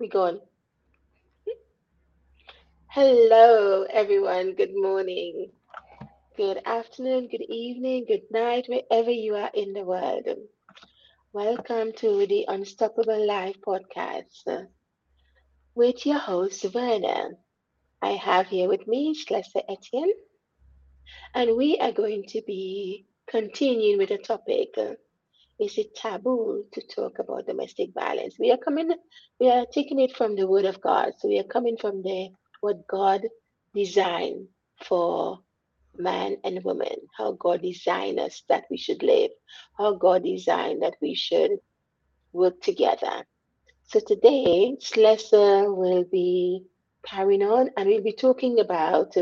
We gone. Hello, everyone. Good morning, good afternoon, good evening, good night, wherever you are in the world. Welcome to the Unstoppable Life podcast with your host, Verna. I have here with me Slessor Etienne, and we are going to be continuing with a topic is it taboo to talk about domestic violence? We are coming, we are taking it from the Word of God. So we are coming from the what God designed for man and woman, how God designed us that we should live, how God designed that we should work together. So today, lesson will be carrying on, and we'll be talking about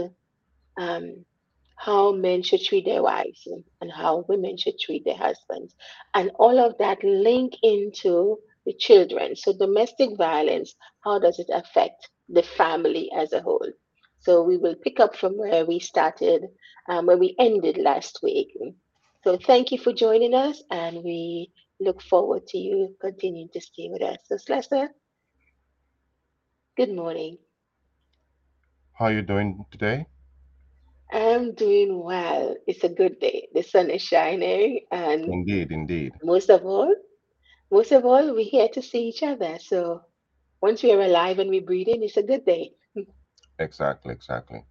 um, how men should treat their wives and how women should treat their husbands. And all of that link into the children. So, domestic violence, how does it affect the family as a whole? So, we will pick up from where we started, um, where we ended last week. So, thank you for joining us, and we look forward to you continuing to stay with us. So, Slessor, good morning. How are you doing today? I'm doing well. It's a good day. The sun is shining, and Indeed, indeed. most of all, most of all, we're here to see each other. So once we are alive and we're breathing, it's a good day. Exactly, exactly.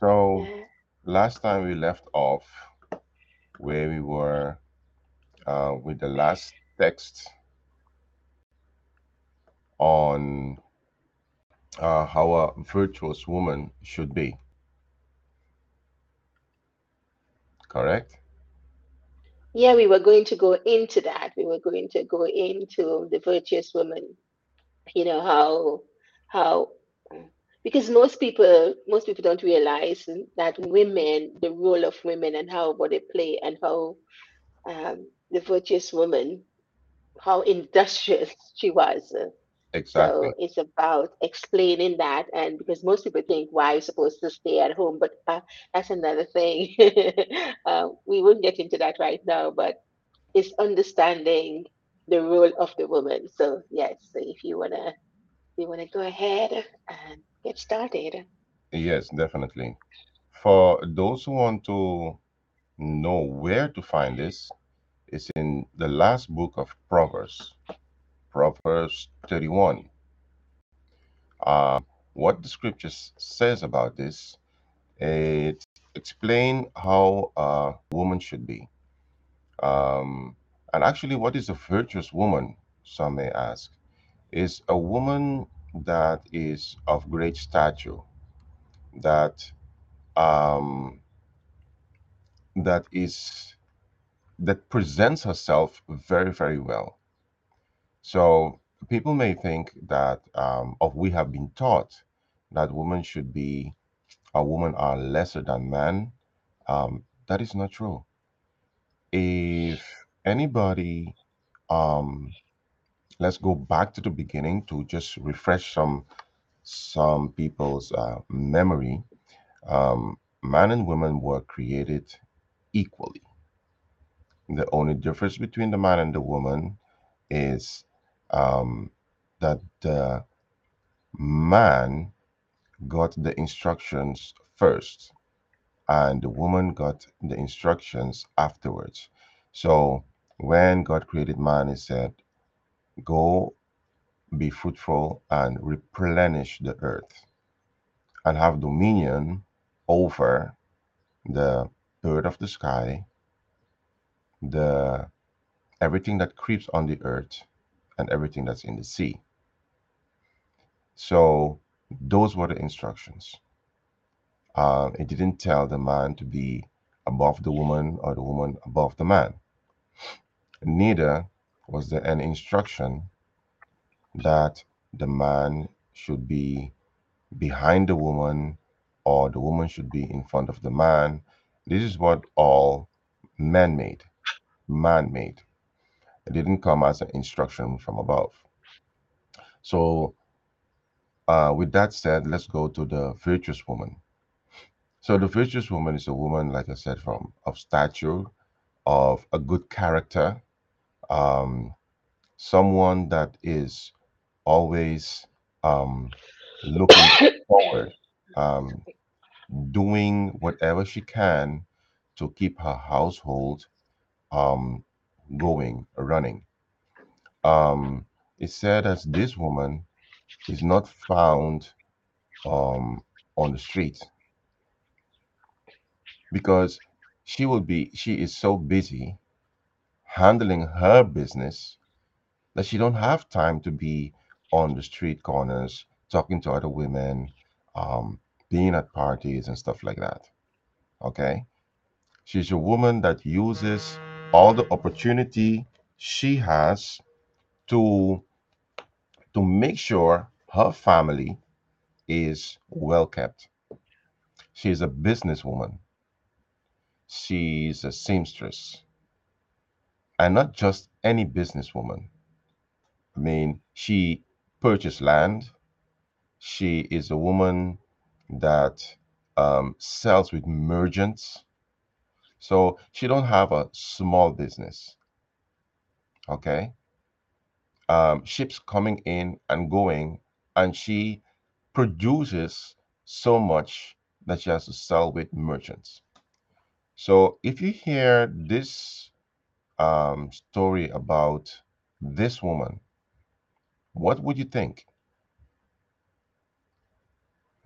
So Yeah. last time we left off where we were uh, with the last text on uh, how a virtuous woman should be, correct? Yeah, we were going to go into that. We were going to go into the virtuous woman. You know how how because most people most people don't realize that women, the role of women and how what they play and how um, the virtuous woman how industrious she was. So Exactly. it's about explaining that, and because most people think why you're supposed to stay at home, but uh, that's another thing. uh, we won't get into that right now, but it's understanding the role of the woman. So yes, so if you wanna, you wanna go ahead and get started. Yes, definitely. For those who want to know where to find this, it's in the last book of Proverbs, Proverbs 31. Um, what the scriptures says about this It explain how a woman should be. Um, and actually, what is a virtuous woman? Some may ask. Is a woman that is of great stature, that um, that is that presents herself very, very well. So people may think that, um, or we have been taught that women should be, a woman are lesser than men. Um, that is not true if anybody um let's go back to the beginning to just refresh some some people's uh, memory um man and women were created equally the only difference between the man and the woman is um that the man got the instructions first and the woman got the instructions afterwards. So when god created man he said Go be fruitful and replenish the earth and have dominion over the bird of the sky, the everything that creeps on the earth and everything that's in the sea. So those were the instructions. Uh, it didn't tell the man to be above the woman or the woman above the man. Neither was there any instruction that the man should be behind the woman or the woman should be in front of the man. This is what all man made, man made. It didn't come as an instruction from above. So, uh, with that said, let's go to the virtuous woman. So, the virtuous woman is a woman, like I said, from of stature, of a good character, um, someone that is always um, looking forward, um, doing whatever she can to keep her household um, going, running. Um, it said that this woman is not found um, on the street. Because she will be she is so busy handling her business that she don't have time to be on the street corners talking to other women um, being at parties and stuff like that. Okay? She's a woman that uses all the opportunity she has to to make sure her family is well kept she's a businesswoman she's a seamstress and not just any businesswoman I mean, she purchased land. She is a woman that um, sells with merchants. So she don't have a small business. Okay. Um, ships coming in and going, and she produces so much that she has to sell with merchants. So if you hear this um, story about this woman, what would you think?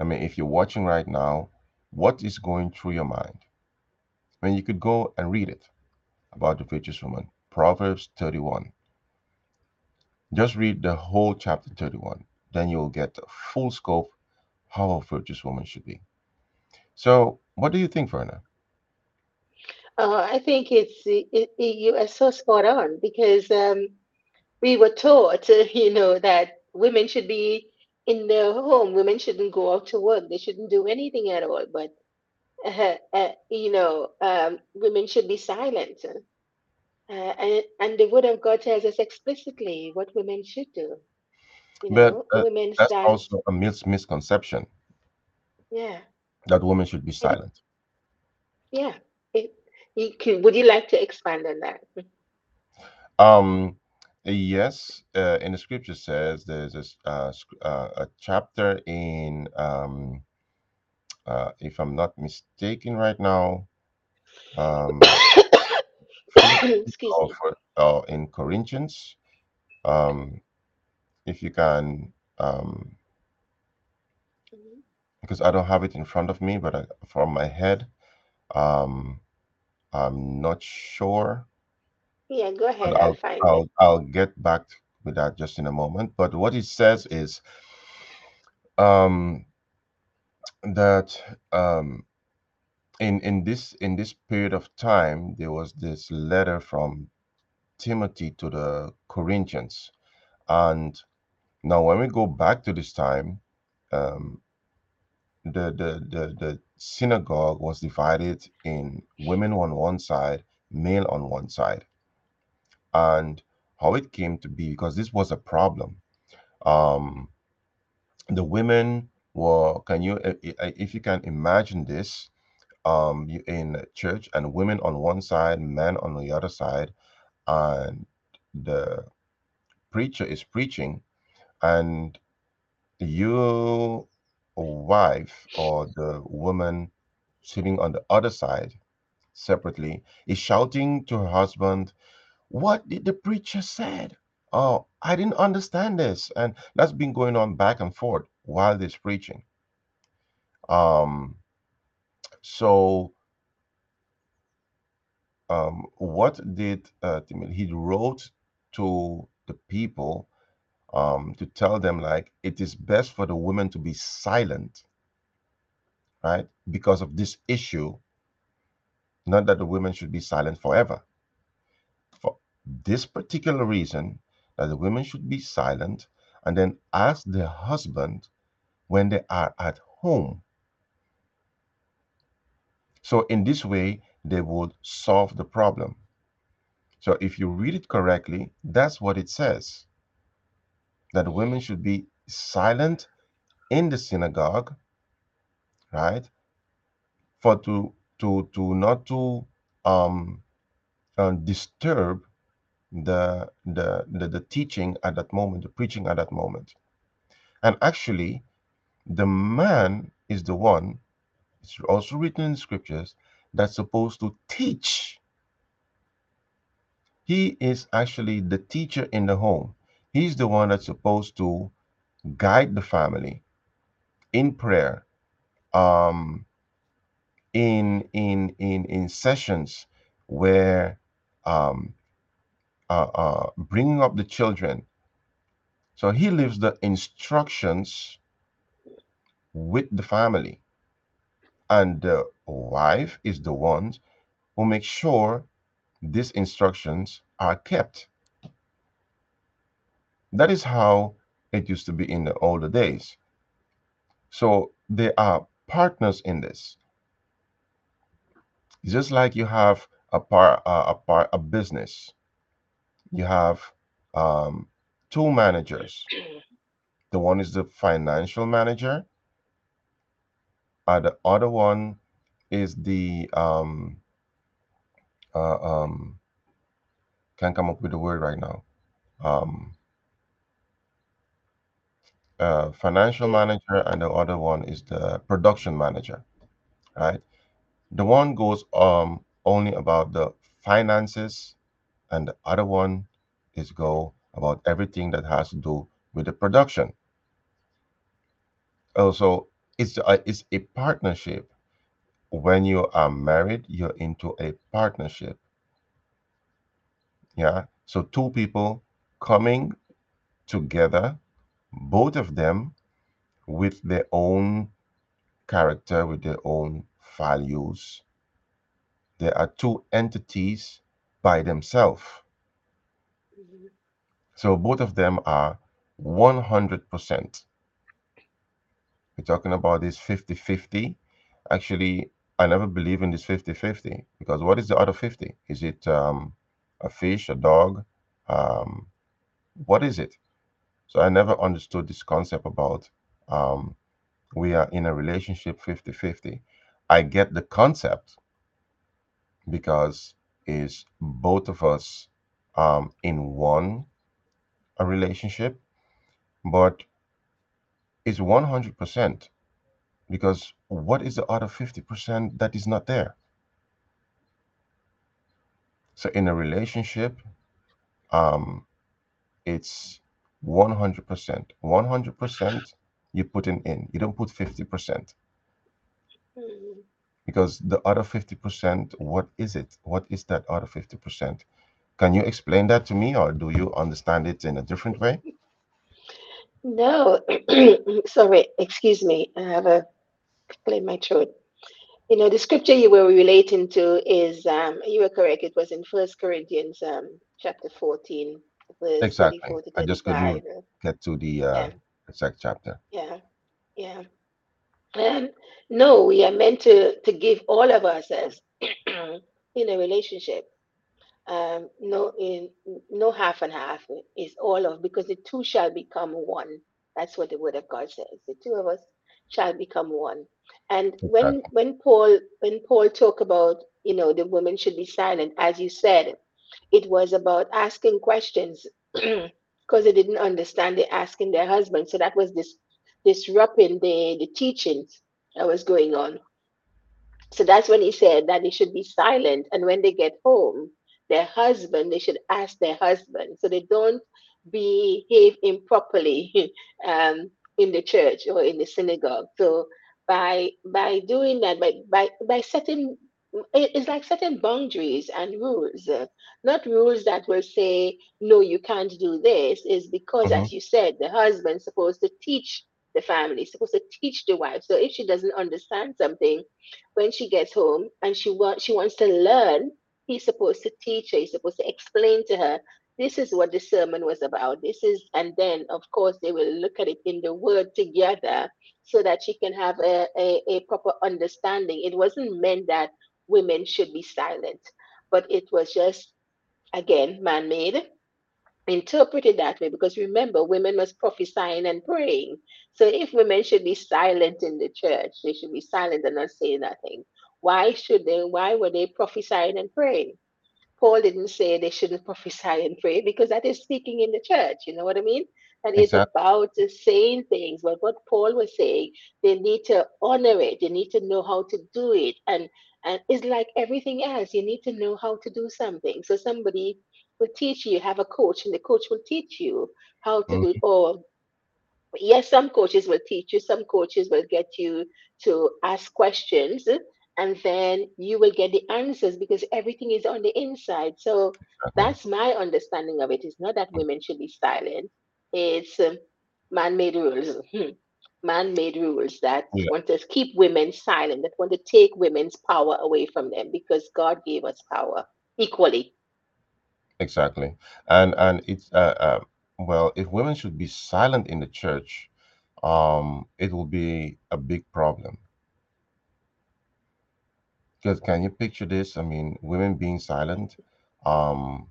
I mean, if you're watching right now, what is going through your mind? Mean, you could go and read it about the virtuous woman, Proverbs 31. Just read the whole chapter 31. Then you'll get the full scope how a virtuous woman should be. So, what do you think, Verna? Uh, I think it's it, it, you are so spot on because um, we were taught, you know, that women should be in their home. Women shouldn't go out to work. They shouldn't do anything at all. But uh, uh, you know, um, women should be silent. Uh, and and the Word of God tells us explicitly what women should do. You But know, uh, women that's stand. also a mis- misconception Yeah, that women should be silent. yeah. It, you can, would you like to expand on that? Um, yes, uh, in the scripture says there's this, uh, uh, a chapter in, um, uh, if I'm not mistaken right now, um, Excuse or, me. for, or in Corinthians. Um, if you can, um, Mhm. because I don't have it in front of me, but I, from my head, um, I'm not sure, Yeah, go but ahead. I'll I'll find. I'll I'll get back with that just in a moment. But what it says is um, that um, in in this in this period of time, there was this letter from Timothy to the Corinthians, and now when we go back to this time. Um, the, the the the synagogue was divided in women on one side, male on one side, and how it came to be because this was a problem. Um, the women were can you if you can imagine this um you in church and women on one side, men on the other side, and the preacher is preaching and your wife or the woman sitting on the other side separately is shouting to her husband, What did the preacher said? Oh, I didn't understand this. And that's been going on back and forth while this preaching. Um, so um, what did uh? He wrote to the people um, to tell them like it is best for the women to be silent, right? Because of this issue, not that the women should be silent forever. for this particular reason that the women should be silent and then ask their husband when they are at home. So, in this way, they would solve the problem. So, if you read it correctly, that's what it says that women should be silent in the synagogue, right? For to to to not to um, uh, disturb the, the the the teaching at that moment, the preaching at that moment. And actually, the man is the one, it's also written in scriptures, that's supposed to teach. He is actually the teacher in the home. He's the one that's supposed to guide the family in prayer, um, in in in in sessions where um, uh, uh, bringing up the children. So he leaves the instructions with the family, and the wife is the ones who make sure these instructions are kept. That is how it used to be in the older days. So they are partners in this. Just like you have a part, uh, a part, a business, you have um, two managers. The one is the financial manager, and the other one is the um, uh, um, can't come up with the word right now. Um, uh, financial manager, and the other one is the production manager, right? The one goes um only about the finances, and the other one is go about everything that has to do with the production. Also, it's a, it's a partnership. When you are married, you're into a partnership. Yeah. So two people coming together, both of them with their own character, with their own values. There are two entities by themselves. Mhm. So both of them are 100%. We're talking about this 50 50. Actually, I never believe in this 50 50 because what is the other 50? Is it um, a fish, a dog? Um, what is it? So I never understood this concept about um, we are in a relationship 50 50. I get the concept because is both of us um, in one a relationship, but it's 100% because what is the other 50% that is not there? So in a relationship, um, it's 100%. 100% you put in in. You don't put 50% Mhm. because the other 50%, what is it? What is that other 50%? Can you explain that to me or do you understand it in a different way? No, sorry, excuse me. I have a in my throat. You know, the scripture you were relating to is, um, you were correct, it was in First Corinthians um, chapter 14, verse Exactly. to I just couldn't get to the uh, Yeah, exact chapter. yeah, yeah. And no, we are meant to to give all of ourselves in a relationship. Um, no, in no half and half is all of because the two shall become one. That's what the word of God says. The two of us shall become one. And when when Paul when Paul talk about you know the women should be silent, as you said, it was about asking questions because they didn't understand. They asking their husband, so that was this disrupting the the teachings that was going on. So that's when he said that they should be silent. And when they get home, their husband, they should ask their husband. So they don't behave improperly um, in the church or in the synagogue. So by by doing that, by by, by setting it's like setting boundaries and rules, uh, not rules that will say, no, you can't do this, is because, hmm as you said, the husband's supposed to teach the family, supposed to teach the wife. So if she doesn't understand something, when she gets home and she wants she wants to learn, he's supposed to teach her, he's supposed to explain to her, this is what the sermon was about. This is, and then of course they will look at it in the word together so that she can have a, a, a proper understanding. It wasn't meant that women should be silent, but it was just again man-made interpret it that way because remember women was prophesying and praying so if women should be silent in the church they should be silent and not say nothing why should they why were they prophesying and praying Paul didn't say they shouldn't prophesy and pray because that is speaking in the church. You know what I mean? And it's about the saying things. But what Paul was saying, they need to honor it. They need to know how to do it. And and it's like everything else. You need to know how to do something. So somebody will teach you. Have a coach, and the coach will teach you how to do. mhm, Or yes, some coaches will teach you. Some coaches will get you to ask questions and then you will get the answers because everything is on the inside. So that's my understanding of it. It's not that women should be silent. It's um, man-made rules. Hmm. Man-made rules that Yeah, want to keep women silent, that want to take women's power away from them because God gave us power equally. exactly. And and it's uh, uh well, if women should be silent in the church, um, it will be a big problem. Because can you picture this? I mean, women being silent. Um,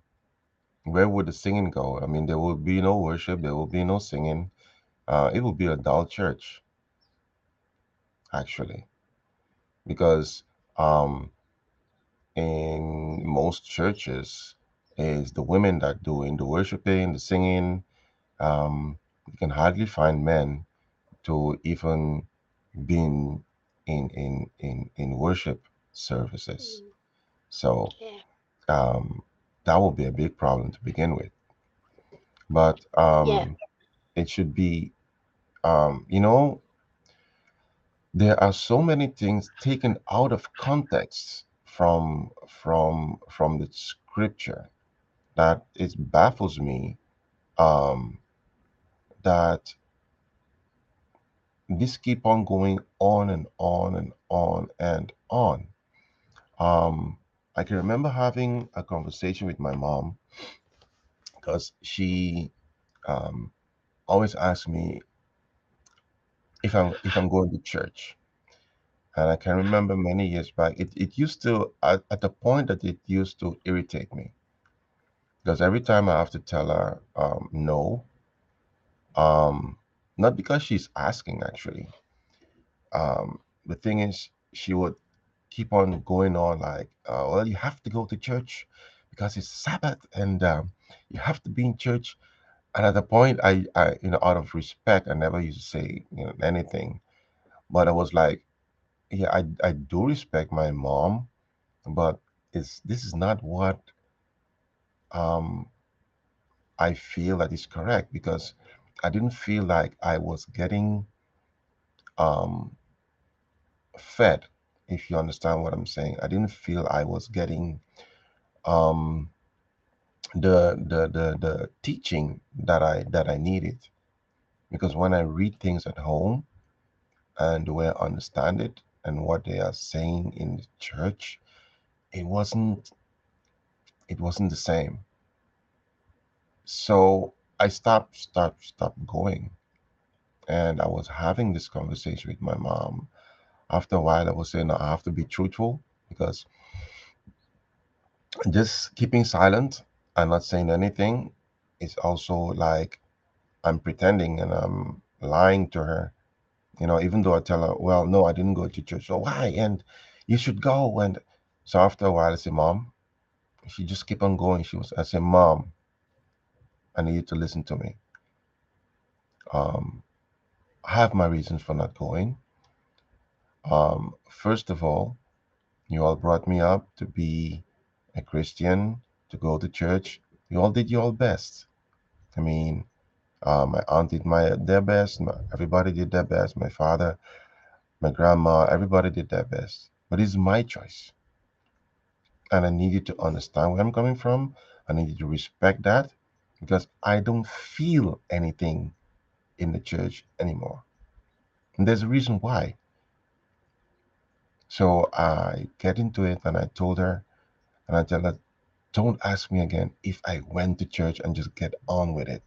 where would the singing go? I mean, there will be no worship, there will be no singing. Uh, it will be a dull church, actually, because um, in most churches, is the women that doing the worshiping, the singing. Um, you can hardly find men to even be in in in in, in worship services. Mm, So Yeah, um, that will be a big problem to begin with. But yeah, um, it should be, um, you know, there are so many things taken out of context from from from the scripture that it baffles me um, that this keep on going on and on and on and on. Um, I can remember having a conversation with my mom because she um, always asks me if I'm if I'm going to church. And I can remember many years back, it, it used to, at, at the point that it used to irritate me, because every time I have to tell her um, no, um, not because she's asking actually. Um, the thing is, she would keep on going on like, uh, well, you have to go to church because it's Sabbath and um, you have to be in church. And at the point, I, I, you know, out of respect, I never used to say, you know, anything. But I was like, yeah, I, I do respect my mom, but it's this is not what um, I feel that is correct because I didn't feel like I was getting um, fed, if you understand what I'm saying. I didn't feel I was getting um, the, the the the teaching that I that I needed because when I read things at home and the way I understand it and what they are saying in the church, it wasn't it wasn't the same. So I stopped stopped stopped going and I was having this conversation with my mom. After a while, I was saying I have to be truthful because just keeping silent and not saying anything is also like I'm pretending and I'm lying to her. You know, even though I tell her, well, no, I didn't go to church. So why? And you should go. And so after a while, I say, Mom, she just keep on going. She was, I say, Mom, I need you to listen to me. Um, I have my reasons for not going. Um, first of all, You all brought me up to be a Christian, to go to church. You all did your best. I mean, uh, my aunt did my their best. My, everybody did their best. My father, my grandma, everybody did their best. But it's my choice, and I need you to understand where I'm coming from. I need you to respect that because I don't feel anything in the church anymore. And there's a reason why. So I get into it, and I told her, and I tell her, don't ask me again if I went to church and just get on with it.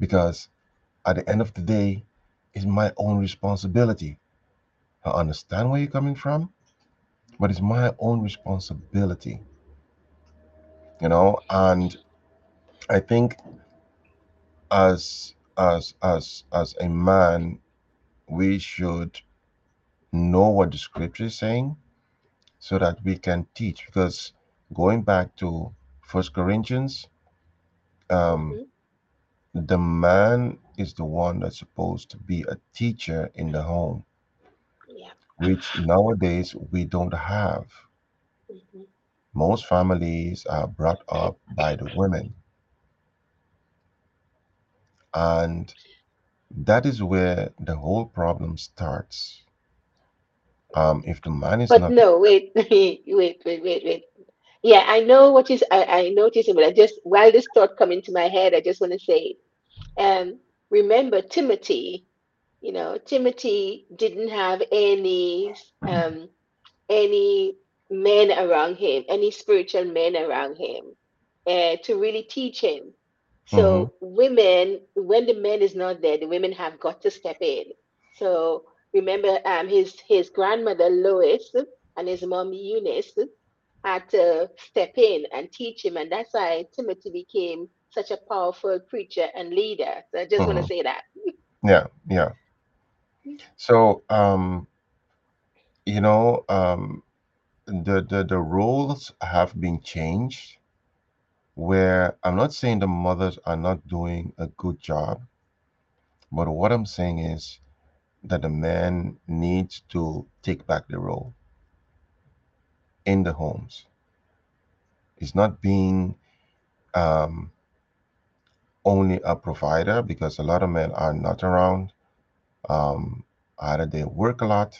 Because at the end of the day, it's my own responsibility. I understand where you're coming from, but it's my own responsibility, you know. And I think as as as as a man, we should know what the scripture is saying so that we can teach. Because going back to First Corinthians, um, hmm the man is the one that's supposed to be a teacher in the home, Yeah. which nowadays we don't have. hmm Most families are brought up by the women, and that is where the whole problem starts. Um, if the man is But not, no, wait, wait, wait, wait, wait. Yeah, I know what is. I, I noticed but I just while this thought come into my head, I just want to say, um, remember Timothy. You know, Timothy didn't have any um any men around him, any spiritual men around him, uh, to really teach him. So women, when the man is not there, the women have got to step in. So remember, um, his his grandmother Lois and his mom Eunice had to step in and teach him, and that's why Timothy became such a powerful preacher and leader. So I just want to say that. yeah, yeah. So, um, you know, um, the, the the roles have been changed where I'm not saying the mothers are not doing a good job, but what I'm saying is that the man needs to take back the role in the homes. He's not being um, only a provider because a lot of men are not around. Um, either they work a lot,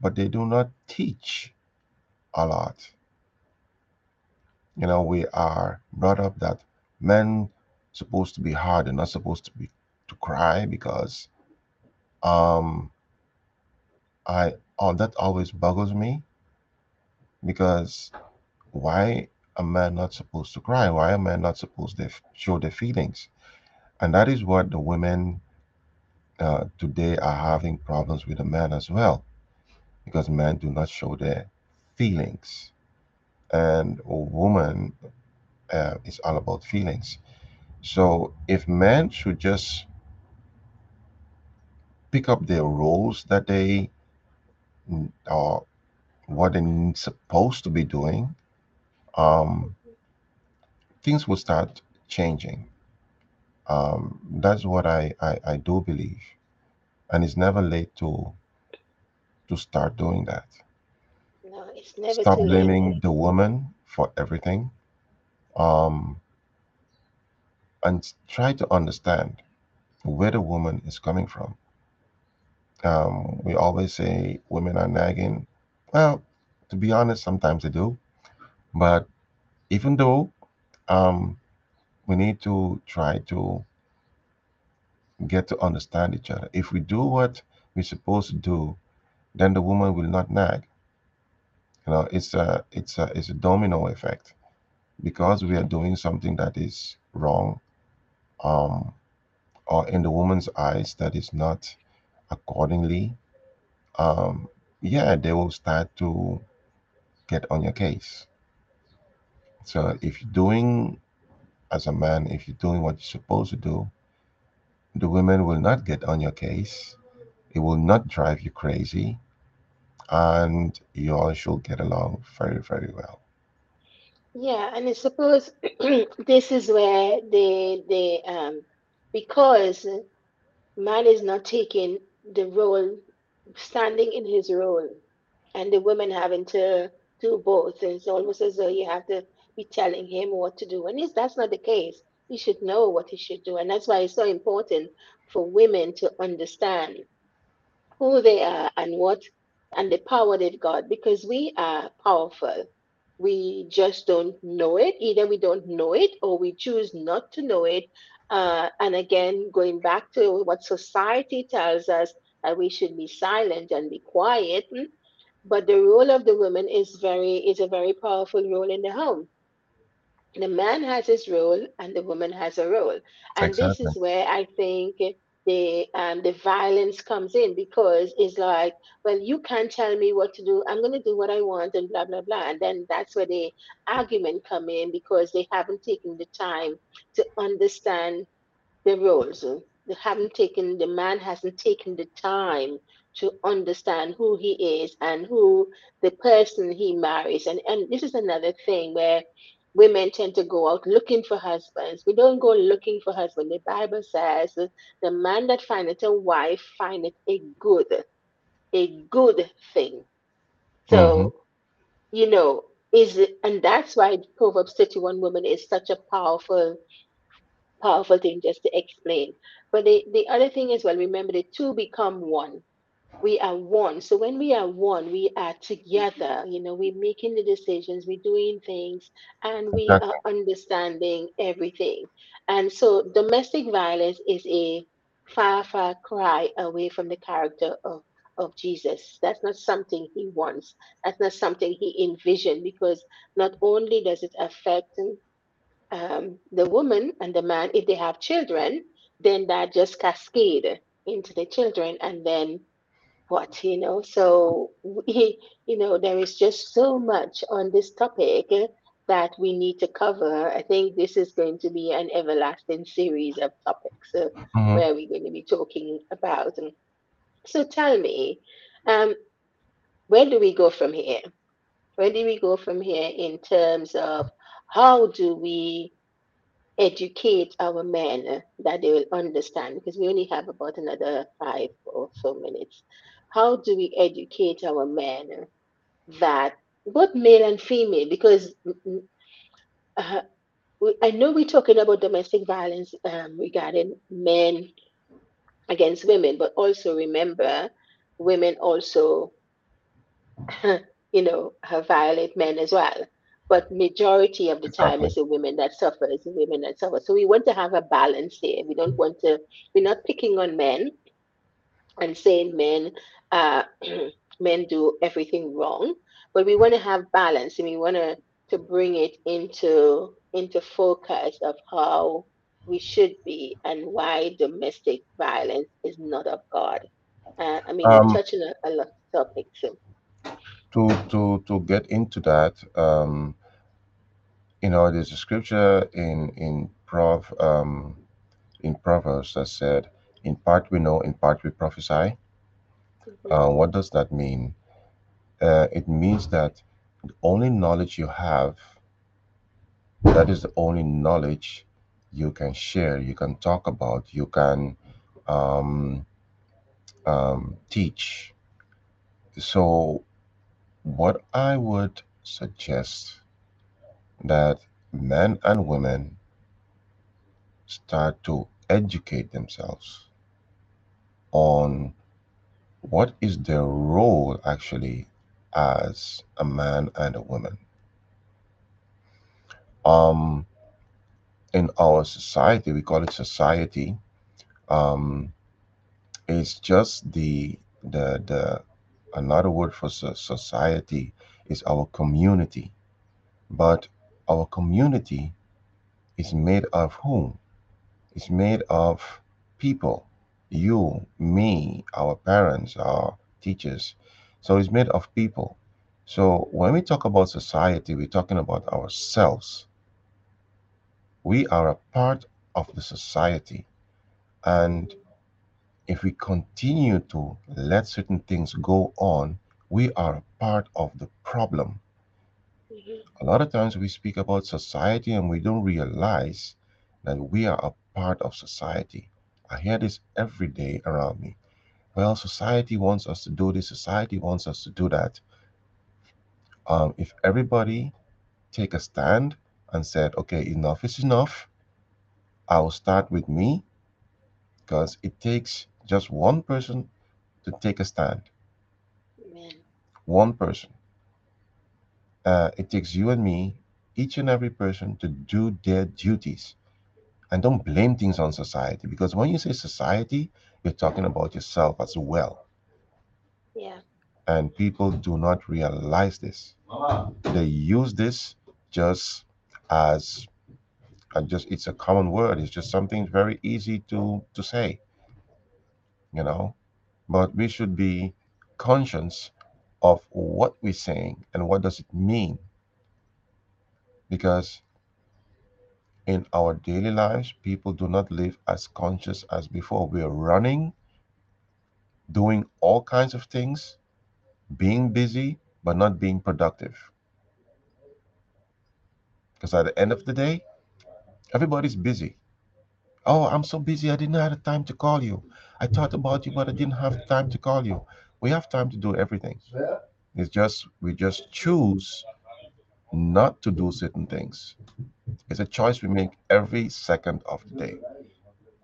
but they do not teach a lot. You know, we are brought up that men supposed to be hard and not supposed to be to cry because um I oh that always boggles me because why a man not supposed to cry? Why a man not supposed to show their feelings? And that is what the women uh, today are having problems with the men as well because men do not show their feelings. And a woman uh, is all about feelings. So if men should just pick up their roles that they mm, or what they're supposed to be doing, um, things will start changing. Um, that's what I, I, I do believe. And it's never late to to start doing that. No, it's never Stop too late. blaming the woman for everything. Um, and try to understand where the woman is coming from. Um, we always say women are nagging. Well, to be honest, sometimes they do. But even though um, we need to try to get to understand each other. If we do what we're supposed to do, then the woman will not nag. You know, it's a it's a it's a domino effect because we are doing something that is wrong, um, or in the woman's eyes that is not accordingly. Um, yeah, they will start to get on your case. So if you're doing as a man, if you're doing what you're supposed to do, the women will not get on your case. It will not drive you crazy and you all should get along very, very well. Yeah, and I suppose this is where the the um because man is not taking the role, standing in his role, and the women having to do both. It's almost as though you have to be telling him what to do. And if that's not the case, he should know what he should do. And that's why it's so important for women to understand who they are and what and the power they've got because we are powerful. We just don't know it. Either we don't know it or we choose not to know it. Uh, and again, going back to what society tells us that we should be silent and be quiet. mm, But the role of the woman is very is a very powerful role in the home. The man has his role and the woman has a role. And this is where i think the um the violence comes in because it's like well you can't tell me what to do. I'm going to do what i want and blah blah blah. And then that's where the argument come in because they haven't taken the time to understand the roles they haven't taken the man hasn't taken the time to understand who he is and who the person he marries. And and this is another thing where women tend to go out looking for husbands. We don't go looking for husband. The Bible says the man that findeth a wife findeth a good, a good thing. Mm-hmm. So, you know, is it, and that's why Proverbs 31 woman is such a powerful, powerful thing just to explain. But the, the other thing as well, remember the two become one we are one. So when we are one, we are together. You know, we're making the decisions, we're doing things, and we are understanding everything. And so domestic violence is a far, far cry away from the character of, of Jesus. That's not something he wants. That's not something he envisioned because not only does it affect um, the woman and the man, if they have children, then that just cascade into the children and then what you know. So we, you know there is just so much on this topic that we need to cover. I think this is going to be an everlasting series of topics uh, Mm-hmm. where we're going to be talking about. And so tell me um where do we go from here? Where do we go from here in terms of how do we educate our men that they will understand? Because we only have about another five or so minutes how do we educate our men that both male and female because mm, mm, uh, we- I know we're talking about domestic violence um, regarding men against women, but also remember women also, you know, have violate men as well. But majority of the time it's the women that suffers, the women that suffer. So we want to have a balance here. We don't want to. We're not picking on men and saying men uh, men do everything wrong, but we want to have balance and we want to to bring it into into focus of how we should be and why domestic violence is not of God. Uh, I mean, Um, touched a, a lot of topics. So, to to to get into that, um, you know, there's a scripture in in Prov um in Proverbs that said, "In part we know, in part we prophesy." Uh, what does that mean? Uh, it means that the only knowledge you have, that is the only knowledge you can share, you can talk about, you can um, um, teach. So, what I would suggest that men and women start to educate themselves on what is their role actually as a man and a woman. Um, in our society, we call it society. Um, it's just the the the another word for society is our community. But our community is made of whom? It's made of people. You, me, our parents, our teachers. So it's made of people. So when we talk about society, we're talking about ourselves. We are a part of the society. And if we continue to let certain things go on, we are a part of the problem. mhm, A lot of times we speak about society and we don't realize that we are a part of society. I hear this every day around me. Well, society wants us to do this, society wants us to do that. Um, if everybody take a stand and said, okay, enough is enough, I'll start with me because it takes just one person to take a stand. Amen. One person. Uh, it takes you and me, each and every person, to do their duties. And don't blame things on society because when you say society, you're talking about yourself as well. Yeah. And people do not realize this. They use this just as uh, just it's a common word. It's just something very easy to to say, you know. But we should be conscious of what we're saying and what does it mean because in our daily lives people do not live as conscious as before. We are running doing all kinds of things, being busy, but not being productive. Because at the end of the day, everybody's busy. Oh, I'm so busy, I didn't have time to call you. I thought about you, but I didn't have time to call you. We have time to do everything. It's just we just choose not to do certain things. It's a choice we make every second of the day.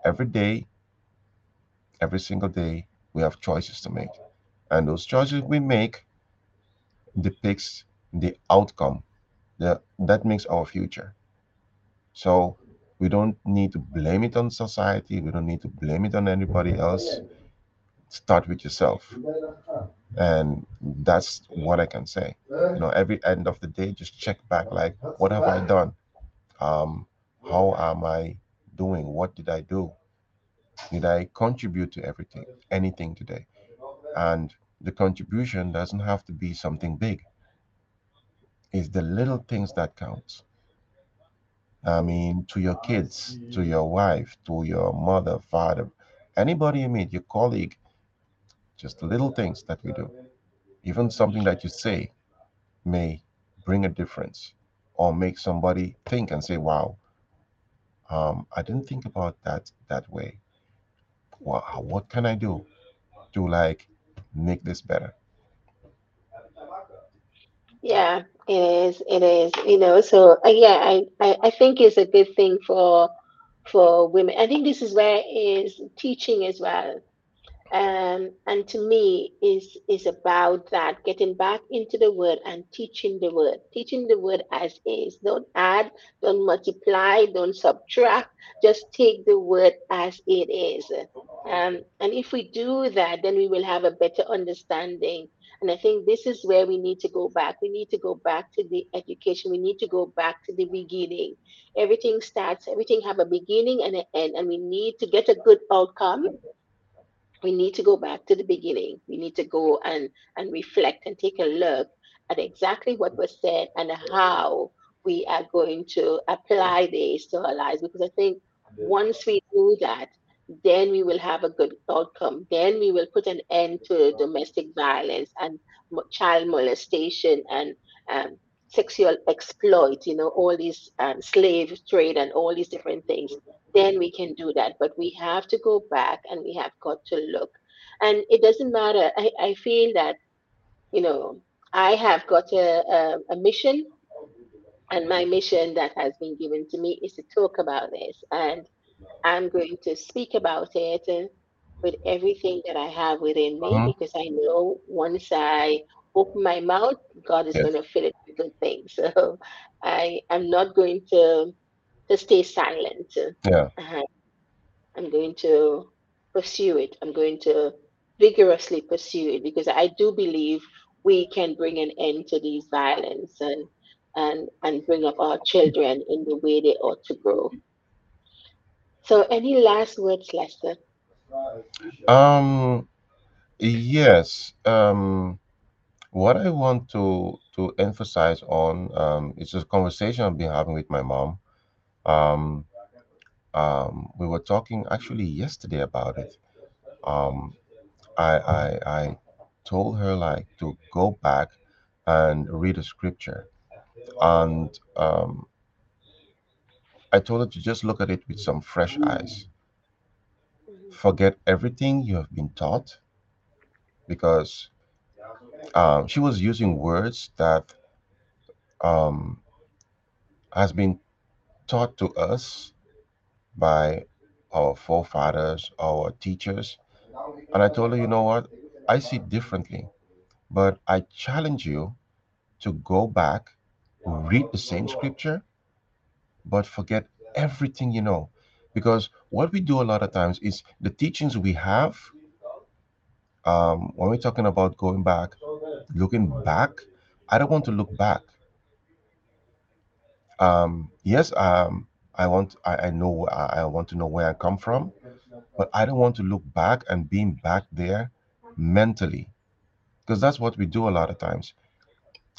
Every day, every single day, we have choices to make. And those choices we make depicts the outcome that, that makes our future. So we don't need to blame it on society. We don't need to blame it on anybody else. Start with yourself. And that's what I can say. You know, every end of the day, just check back like, what have I done? Um, how am I doing? What did I do? Did I contribute to everything, anything today? And the contribution doesn't have to be something big. It's the little things that counts. I mean, to your kids, to your wife, to your mother, father, anybody you meet, your colleague, just little things that we do. Even something that you say may bring a difference or make somebody think and say, wow, um, I didn't think about that that way. What, what can I do to like make this better? Yeah, it is. It is. You know, so uh, yeah, I, I I think it's a good thing for for women. I think this is where is teaching as well um, and to me is is about that getting back into the word and teaching the word. Teaching the word as is. Don't add don't multiply don't subtract. Just take the word as it is. Um, and if we do that then we will have a better understanding. And i think this is where we need to go back. We need to go back to the education. We need to go back to the beginning. Everything starts everything have a beginning and an end and we need to get a good outcome we need to go back to the beginning. We need to go and, and reflect and take a look at exactly what was said and how we are going to apply this to our lives. Because I think once we do that, then we will have a good outcome. Then we will put an end to domestic violence and child molestation and um, sexual exploit, you know, all these um, slave trade and all these different things, then we can do that. But we have to go back and we have got to look. And it doesn't matter. I, I feel that, you know, I have got a, a, a mission, and my mission that has been given to me is to talk about this. And I'm going to speak about it with everything that I have within me hmm because I know once I open my mouth, God is going to fill it good things. So I am not going to to stay silent. Yeah. Uh, I'm going to pursue it. I'm going to vigorously pursue it because I do believe we can bring an end to these violence and and and bring up our children in the way they ought to grow. So any last words, Slessor? Um. Yes. Um. What I want to to emphasize on um, is a conversation I've been having with my mom. Um, um, we were talking actually yesterday about it. Um, I, I I told her like to go back and read a scripture, and um, I told her to just look at it with some fresh eyes. Forget everything you have been taught because um, she was using words that um, has been taught to us by our forefathers, our teachers. And I told her, you know what? I see differently, but I challenge you to go back, read the same scripture, but forget everything you know. Because what we do a lot of times is the teachings we have, um, when we're talking about going back, looking back, I don't want to look back. Um, yes, um, I want, I, I know, I, I want to know where I come from, but I don't want to look back and being back there mentally because that's what we do a lot of times.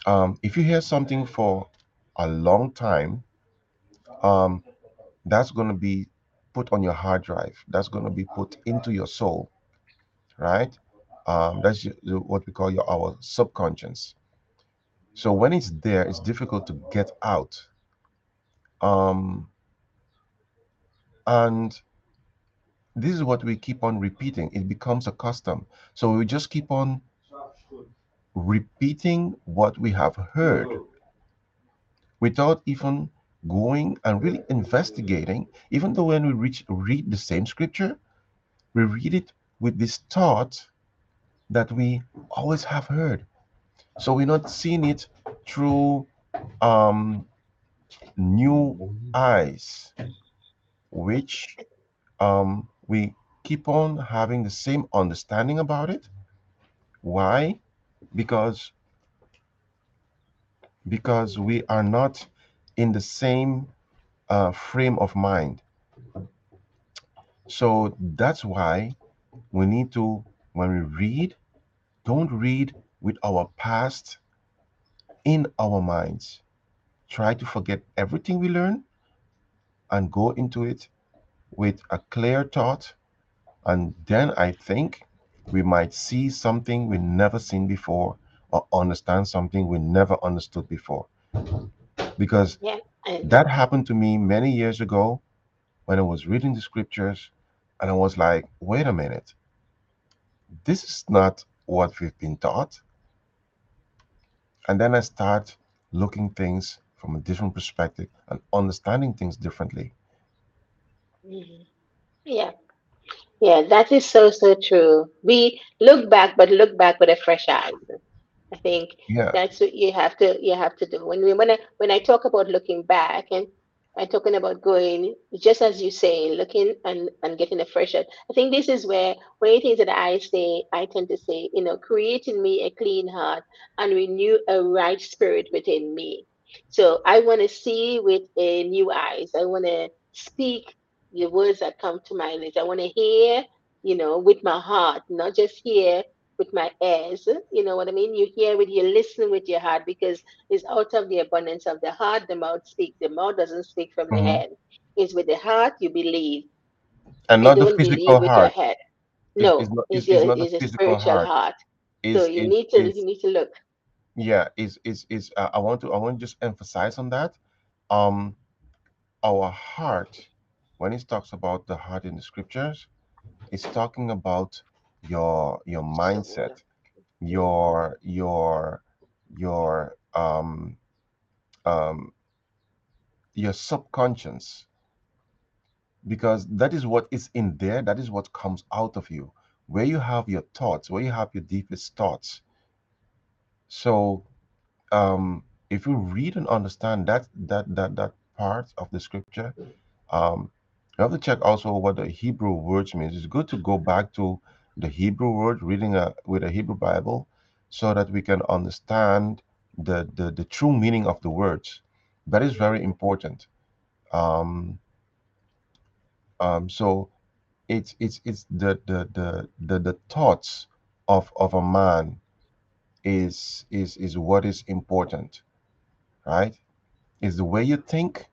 Um, if you hear something for a long time, um, that's going to be put on your hard drive. That's going to be put into your soul, right? Um, that's what we call your, our subconscious. So when it's there, it's difficult to get out. Um, and this is what we keep on repeating. It becomes a custom. So we just keep on repeating what we have heard without even going and really investigating. Even though when we reach read the same scripture, we read it with this thought that we always have heard. So we're not seeing it through um, new eyes, which um, we keep on having the same understanding about it. Why? Because because we are not in the same uh, frame of mind. So that's why we need to, when we read, don't read with our past in our minds. Try to forget everything we learn and go into it with a clear thought. And then I think we might see something we never seen before or understand something we never understood before. Because Yeah. That happened to me many years ago when I was reading the scriptures and I was like, wait a minute, this is not what we've been taught. And then I start looking things from a different perspective and understanding things differently. mhm. yeah, yeah, that is so, so true. We look back, but look back with a fresh eyes. I think Yeah. that's what you have to you have to do. When we when I when I talk about looking back and I'm talking about going just as you say, looking and and getting a fresh out. I think this is where one of the things that I say I tend to say, you know, creating me a clean heart and renew a right spirit within me. So I want to see with a new eyes. I want to speak the words that come to my lips. I want to hear, you know, with my heart, not just hear with my ears. You know what I mean? You hear with you listen with your heart because it's out of the abundance of the heart the mouth speaks. The mouth doesn't speak from the Mhm. head. It's with the heart you believe. And not the physical your heart. head. No, not it's is, is your not it's a spiritual heart. heart. So you need to you need to look. yeah, is is is uh, I want to I want to just emphasize on that. Um our heart, when it talks about the heart in the scriptures, it's talking about your your mindset, your your your um um your subconscious. Because that is what is in there that is what comes out of you. Where you have your thoughts where you have your deepest thoughts. So um if you read and understand that that that that part of the scripture um you have to check also what the hebrew words means. It's good to go back to the hebrew word reading a, with a hebrew bible so that we can understand the the, the true meaning of the words. That is very important. Um um so it's it's it's the the the the, the thoughts of of a man is is is what is important right? Is the way you think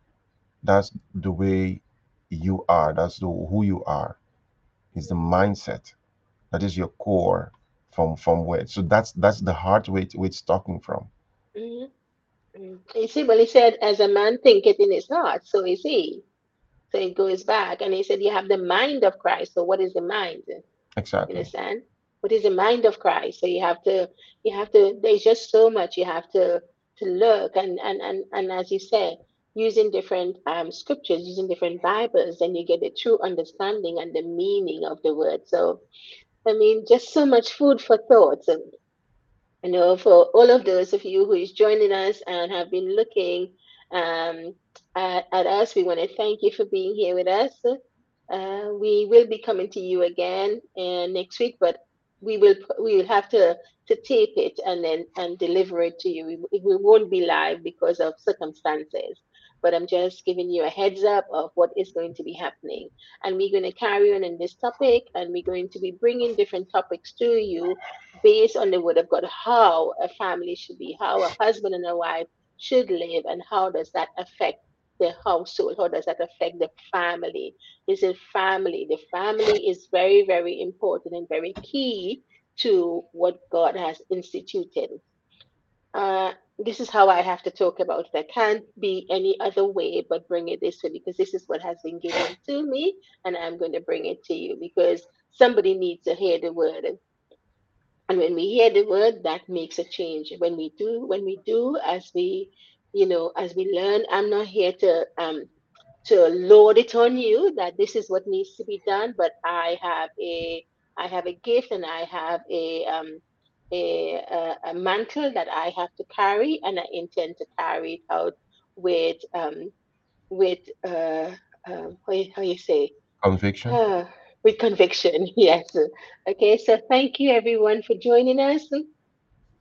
that's the way you are. That's the who you are. Is the mindset that is your core from from where so that's that's the heart where, it, where it's talking from hmm hmm You see, well, he said, "As a man thinketh in his heart, so is he." So it goes back, and he said, "You have the mind of Christ." So what is the mind? You exactly understand? What is the mind of Christ? So you have to, you have to. There's just so much you have to to look, and and and and as you say, using different um, scriptures, using different Bibles, then you get the true understanding and the meaning of the word. So I mean, just so much food for thought. And you know, for all of those of you who is joining us and have been looking um, at, at us, we want to thank you for being here with us. Uh, we will be coming to you again uh, next week, but we will we will have to to tape it and then and deliver it to you. We, we won't be live because of circumstances, but I'm just giving you a heads up of what is going to be happening. And we're going to carry on in this topic, and we're going to be bringing different topics to you based on the word of God, how a family should be, how a husband and a wife should live, and how does that affect the household? How does that affect the family? Is it family? The family is very, very important and very key to what God has instituted. Uh, this is how I have to talk about it. Can't be any other way but bring it this way because this is what has been given to me, and I'm going to bring it to you because somebody needs to hear the word. And when we hear the word, that makes a change. When we do, when we do, as we, you know, as we learn, I'm not here to um to load it on you that this is what needs to be done, but I have a I have a gift and I have a um a, a, a mantle that I have to carry, and I intend to carry it out with um with uh, uh how, you, how you say Conviction. uh, with conviction. Yes. Okay. So thank you everyone for joining us.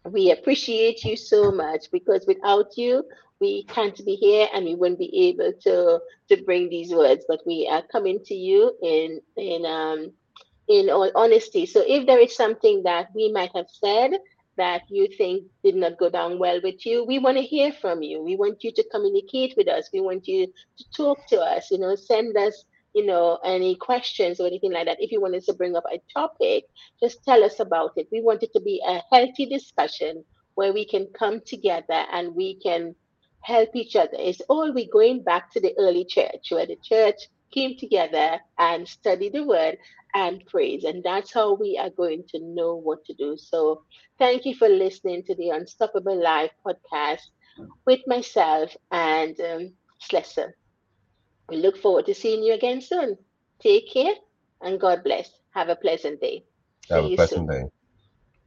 We appreciate you so much because without you, we can't be here and we wouldn't be able to to bring these words. But we are coming to you in in um in all honesty. So if there is something that we might have said that you think did not go down well with you, we want to hear from you. We want you to communicate with us. We want you to talk to us, you know, send us, you know, any questions or anything like that. If you want us to bring up a topic, just tell us about it. We want it to be a healthy discussion where we can come together and we can help each other. It's all we going back to the early church where the church came together and studied the word and praise. And that's how we are going to know what to do. So thank you for listening to the Unstoppable Life podcast with myself and um. We look forward to seeing you again soon. Take care and God bless. Have a pleasant day. Have See a pleasant soon. day.